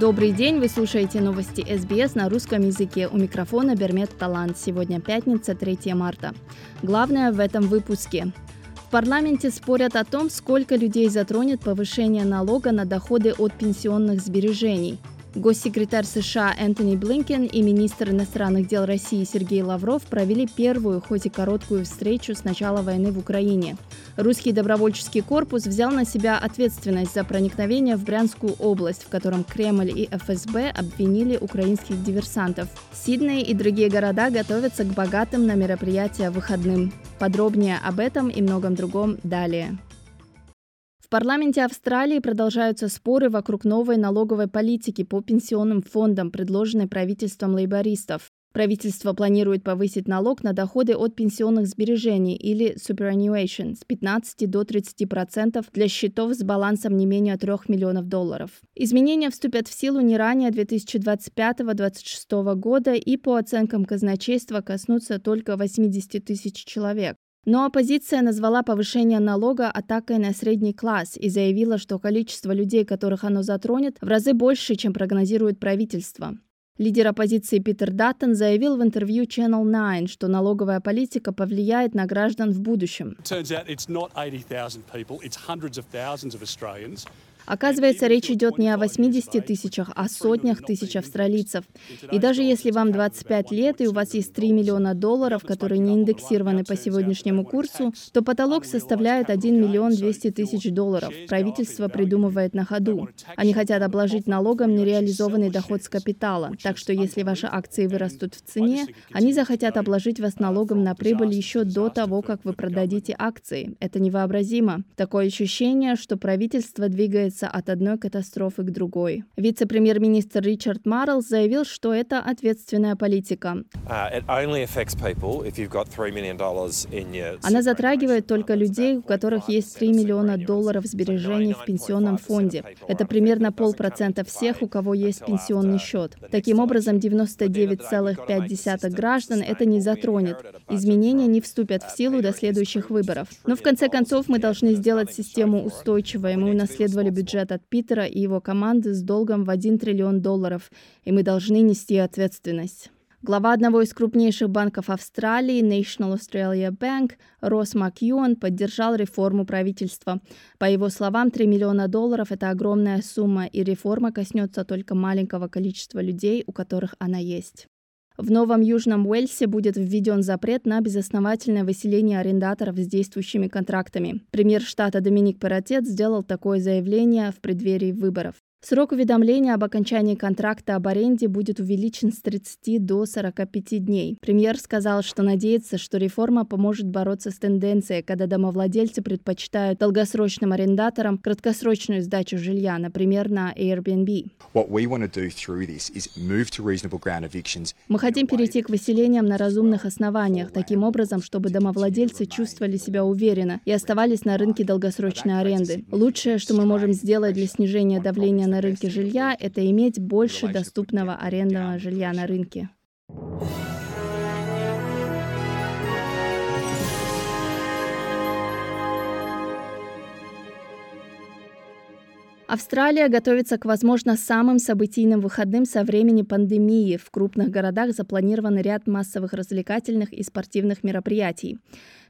Добрый день, вы слушаете новости СБС на русском языке. У микрофона Бермет Талант. Сегодня пятница, 3 марта. Главное в этом выпуске. В парламенте спорят о том, сколько людей затронет повышение налога на доходы от пенсионных сбережений. Госсекретарь США Энтони Блинкен и министр иностранных дел России Сергей Лавров провели первую, хоть и короткую встречу с начала войны в Украине. Русский добровольческий корпус взял на себя ответственность за проникновение в Брянскую область, в котором Кремль и ФСБ обвинили украинских диверсантов. Сидней и другие города готовятся к богатым на мероприятия выходным. Подробнее об этом и многом другом далее. Парламенте Австралии продолжаются споры вокруг новой налоговой политики по пенсионным фондам, предложенной правительством лейбористов. Правительство планирует повысить налог на доходы от пенсионных сбережений или superannuation с 15 до 30% процентов для счетов с балансом не менее 3 миллионов долларов. Изменения вступят в силу не ранее 2025-2026 года и по оценкам казначейства коснутся только 80 тысяч человек. Но оппозиция назвала повышение налога атакой на средний класс и заявила, что количество людей, которых оно затронет, в разы больше, чем прогнозирует правительство. Лидер оппозиции Питер Даттон заявил в интервью Channel 9, что налоговая политика повлияет на граждан в будущем. Оказывается, речь идет не о 80 тысячах, а сотнях тысяч австралийцев. И даже если вам 25 лет и у вас есть 3 миллиона долларов, которые не индексированы по сегодняшнему курсу, то потолок составляет 1 миллион 200 тысяч долларов. Правительство придумывает на ходу. Они хотят обложить налогом нереализованный доход с капитала. Так что если ваши акции вырастут в цене, они захотят обложить вас налогом на прибыль еще до того, как вы продадите акции. Это невообразимо. Такое ощущение, что правительство двигается двигается от одной катастрофы к другой. Вице-премьер-министр Ричард Маррелл заявил, что это ответственная политика. Uh, Она затрагивает только людей, у которых есть 3 миллиона долларов сбережений в пенсионном фонде. Это примерно полпроцента всех, у кого есть пенсионный счет. Таким образом, 99,5 граждан это не затронет. Изменения не вступят в силу до следующих выборов. Но в конце концов мы должны сделать систему устойчивой. Мы унаследовали бюджет от Питера и его команды с долгом в 1 триллион долларов, и мы должны нести ответственность. Глава одного из крупнейших банков Австралии, National Australia Bank, Росс Макьюан, поддержал реформу правительства. По его словам, 3 миллиона долларов – это огромная сумма, и реформа коснется только маленького количества людей, у которых она есть. В Новом Южном Уэльсе будет введен запрет на безосновательное выселение арендаторов с действующими контрактами. Премьер штата Доминик Паратет сделал такое заявление в преддверии выборов. Срок уведомления об окончании контракта об аренде будет увеличен с 30 до 45 дней. Премьер сказал, что надеется, что реформа поможет бороться с тенденцией, когда домовладельцы предпочитают долгосрочным арендаторам краткосрочную сдачу жилья, например, на Airbnb. Мы хотим перейти к выселениям на разумных основаниях, таким образом, чтобы домовладельцы чувствовали себя уверенно и оставались на рынке долгосрочной аренды. Лучшее, что мы можем сделать для снижения давления на рынке жилья – это иметь больше доступного арендного жилья на рынке. Австралия готовится к, возможно, самым событийным выходным со времени пандемии. В крупных городах запланирован ряд массовых развлекательных и спортивных мероприятий.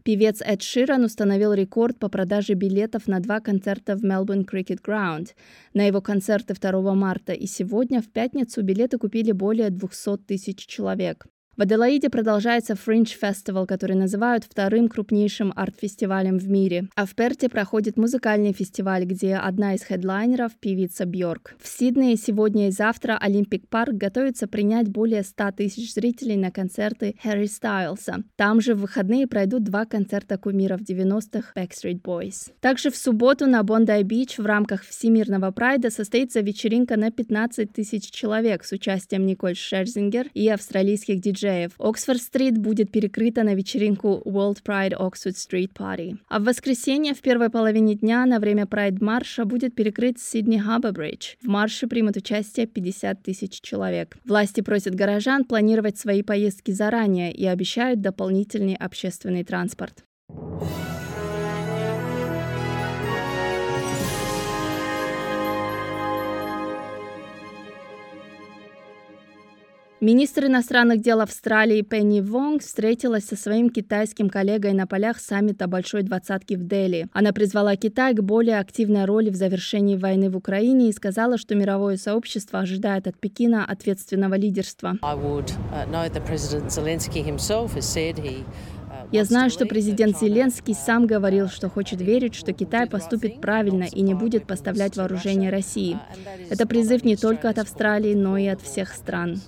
Певец Эд Ширан установил рекорд по продаже билетов на два концерта в Melbourne Cricket Ground. На его концерты 2 марта и сегодня, в пятницу, билеты купили более 200 тысяч человек. В Аделаиде продолжается Fringe Festival, который называют вторым крупнейшим арт-фестивалем в мире. А в Перте проходит музыкальный фестиваль, где одна из хедлайнеров – певица Бьорк. В Сиднее сегодня и завтра Olympic Park готовится принять более 100 тысяч зрителей на концерты Харри Стайлса. Там же в выходные пройдут два концерта кумиров 90-х Backstreet Boys. Также в субботу на Бондай-Бич в рамках Всемирного прайда состоится вечеринка на 15 тысяч человек с участием Николь Шерзингер и австралийских диджеев диджеев. Оксфорд-стрит будет перекрыта на вечеринку World Pride Oxford Street Party. А в воскресенье в первой половине дня на время Прайд-марша будет перекрыт Сидни Харбор Бридж. В марше примут участие 50 тысяч человек. Власти просят горожан планировать свои поездки заранее и обещают дополнительный общественный транспорт. Министр иностранных дел Австралии Пенни Вонг встретилась со своим китайским коллегой на полях саммита Большой Двадцатки в Дели. Она призвала Китай к более активной роли в завершении войны в Украине и сказала, что мировое сообщество ожидает от Пекина ответственного лидерства. Uh, Я знаю, что президент Зеленский сам говорил, что хочет верить, что Китай поступит правильно и не будет поставлять вооружение России. Это призыв не только от Австралии, но и от всех стран.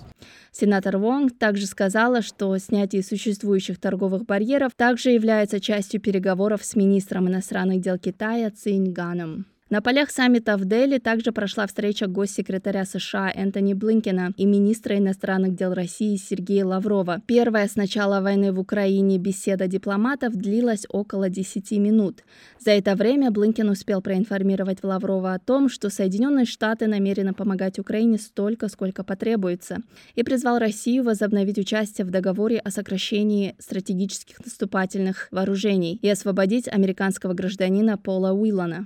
Сенатор Вонг также сказала, что снятие существующих торговых барьеров также является частью переговоров с министром иностранных дел Китая Циньганом. На полях саммита в Дели также прошла встреча госсекретаря США Энтони Блинкена и министра иностранных дел России Сергея Лаврова. Первая с начала войны в Украине беседа дипломатов длилась около 10 минут. За это время Блинкен успел проинформировать Лаврова о том, что Соединенные Штаты намерены помогать Украине столько, сколько потребуется, и призвал Россию возобновить участие в договоре о сокращении стратегических наступательных вооружений и освободить американского гражданина Пола Уиллана.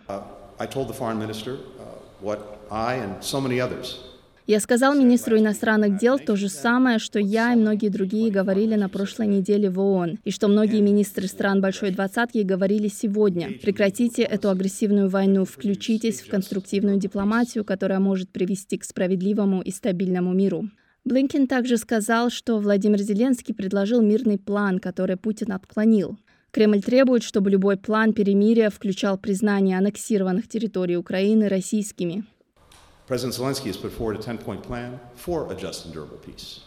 Я сказал министру иностранных дел то же самое, что я и многие другие говорили на прошлой неделе в ООН, и что многие министры стран Большой Двадцатки говорили сегодня. Прекратите эту агрессивную войну, включитесь в конструктивную дипломатию, которая может привести к справедливому и стабильному миру. Блинкен также сказал, что Владимир Зеленский предложил мирный план, который Путин отклонил. Кремль требует, чтобы любой план перемирия включал признание аннексированных территорий Украины российскими. Forward a 10-point plan for a just and durable peace.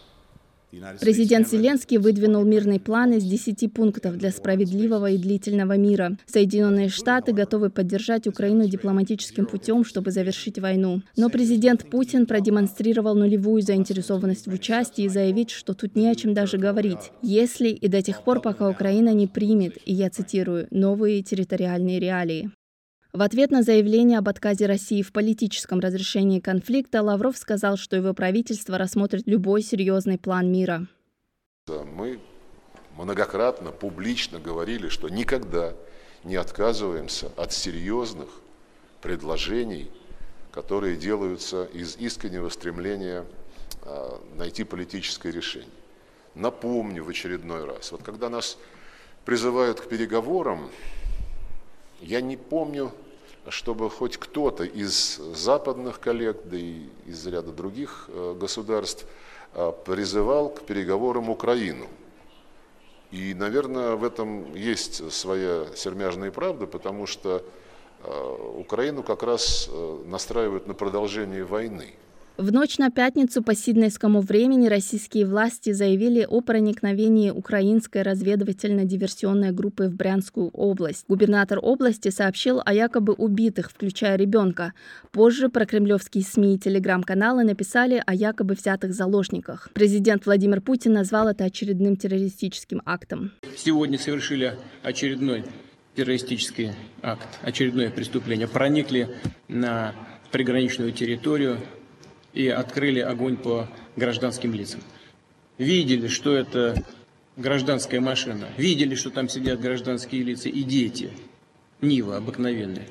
Президент Зеленский выдвинул мирный план из 10 пунктов для справедливого и длительного мира. Соединенные Штаты готовы поддержать Украину дипломатическим путем, чтобы завершить войну. Но президент Путин продемонстрировал нулевую заинтересованность в участии и заявить, что тут не о чем даже говорить, если и до тех пор, пока Украина не примет, и я цитирую, новые территориальные реалии. В ответ на заявление об отказе России в политическом разрешении конфликта Лавров сказал, что его правительство рассмотрит любой серьезный план мира. Мы многократно, публично говорили, что никогда не отказываемся от серьезных предложений, которые делаются из искреннего стремления а, найти политическое решение. Напомню в очередной раз, вот когда нас призывают к переговорам, я не помню, чтобы хоть кто-то из западных коллег, да и из ряда других э, государств э, призывал к переговорам Украину. И, наверное, в этом есть своя сермяжная правда, потому что э, Украину как раз настраивают на продолжение войны. В ночь на пятницу по сиднейскому времени российские власти заявили о проникновении украинской разведывательно-диверсионной группы в Брянскую область. Губернатор области сообщил о якобы убитых, включая ребенка. Позже прокремлевские СМИ и телеграм-каналы написали о якобы взятых заложниках. Президент Владимир Путин назвал это очередным террористическим актом. Сегодня совершили очередной террористический акт, очередное преступление. Проникли на приграничную территорию и открыли огонь по гражданским лицам. Видели, что это гражданская машина, видели, что там сидят гражданские лица и дети, Нива обыкновенные.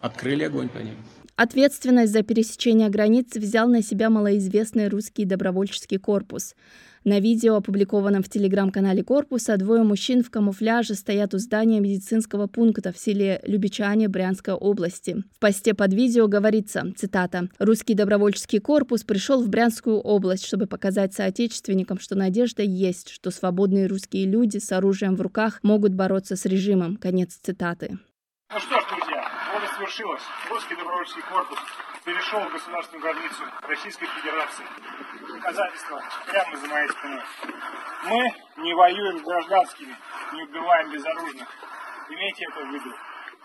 Открыли огонь по ним. Ответственность за пересечение границ взял на себя малоизвестный русский добровольческий корпус. На видео, опубликованном в телеграм-канале корпуса, двое мужчин в камуфляже стоят у здания медицинского пункта в селе Любичане Брянской области. В посте под видео говорится, цитата, «Русский добровольческий корпус пришел в Брянскую область, чтобы показать соотечественникам, что надежда есть, что свободные русские люди с оружием в руках могут бороться с режимом». Конец цитаты. Ну что ж, друзья, свершилось. Русский добровольческий корпус перешел государственную границу Российской Федерации. Доказательства прямо за моей спиной. Мы не воюем с гражданскими, не убиваем безоружных. Имейте это в виду.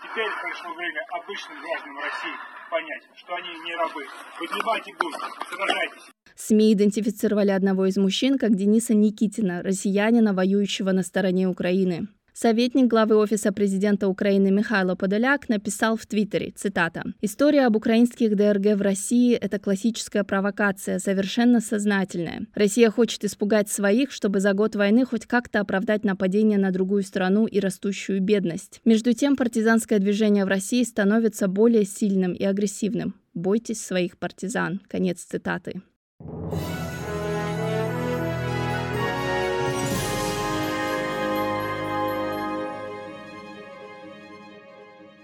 Теперь пришло время обычным гражданам России понять, что они не рабы. Поднимайте дух, сражайтесь. СМИ идентифицировали одного из мужчин как Дениса Никитина, россиянина, воюющего на стороне Украины. Советник главы Офиса президента Украины Михайло Подоляк написал в Твиттере, цитата, «История об украинских ДРГ в России – это классическая провокация, совершенно сознательная. Россия хочет испугать своих, чтобы за год войны хоть как-то оправдать нападение на другую страну и растущую бедность. Между тем, партизанское движение в России становится более сильным и агрессивным. Бойтесь своих партизан». Конец цитаты.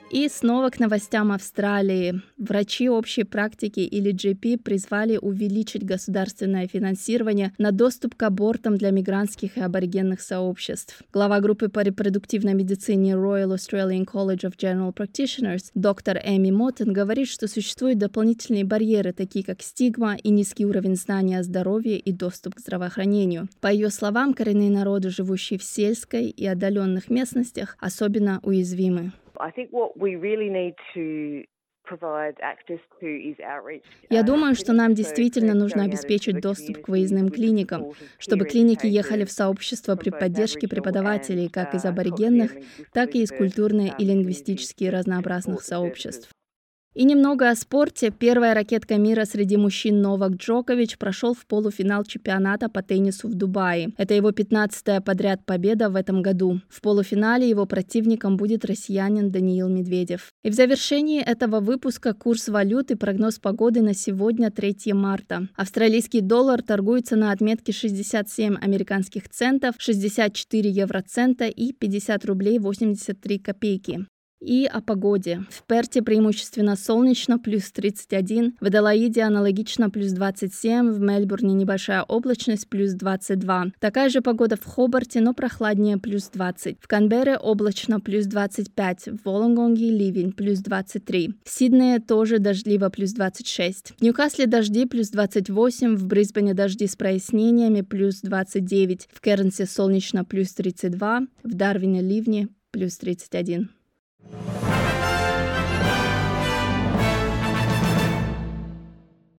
И снова к новостям Австралии. Врачи общей практики или GP призвали увеличить государственное финансирование на доступ к абортам для мигрантских и аборигенных сообществ. Глава группы по репродуктивной медицине Royal Australian College of General Practitioners доктор Эми Моттен говорит, что существуют дополнительные барьеры, такие как стигма и низкий уровень знания о здоровье и доступ к здравоохранению. По ее словам, коренные народы, живущие в сельской и отдаленных местностях, особенно уязвимы. Я думаю, что нам действительно нужно обеспечить доступ к выездным клиникам, чтобы клиники ехали в сообщество при поддержке преподавателей как из uh, аборигенных, так и из культурно- и лингвистически разнообразных сообществ. И немного о спорте. Первая ракетка мира среди мужчин Новак Джокович прошел в полуфинал чемпионата по теннису в Дубае. Это его 15-я подряд победа в этом году. В полуфинале его противником будет россиянин Даниил Медведев. И в завершении этого выпуска курс валют и прогноз погоды на сегодня 3 марта. Австралийский доллар торгуется на отметке 67 американских центов, 64 евроцента и 50 рублей 83 копейки. И о погоде. В Перте преимущественно солнечно, плюс 31, в Аделаиде аналогично, плюс 27, в Мельбурне небольшая облачность, плюс 22. Такая же погода в Хобарте, но прохладнее, плюс 20. В Канберре облачно, плюс 25, в Волонгонге ливень, плюс 23. В Сиднее тоже дождливо, плюс 26. В Ньюкасле дожди, плюс 28, в Брисбене дожди с прояснениями, плюс 29. В Кернсе солнечно, плюс 32, в Дарвине ливни, плюс 31. Thank you.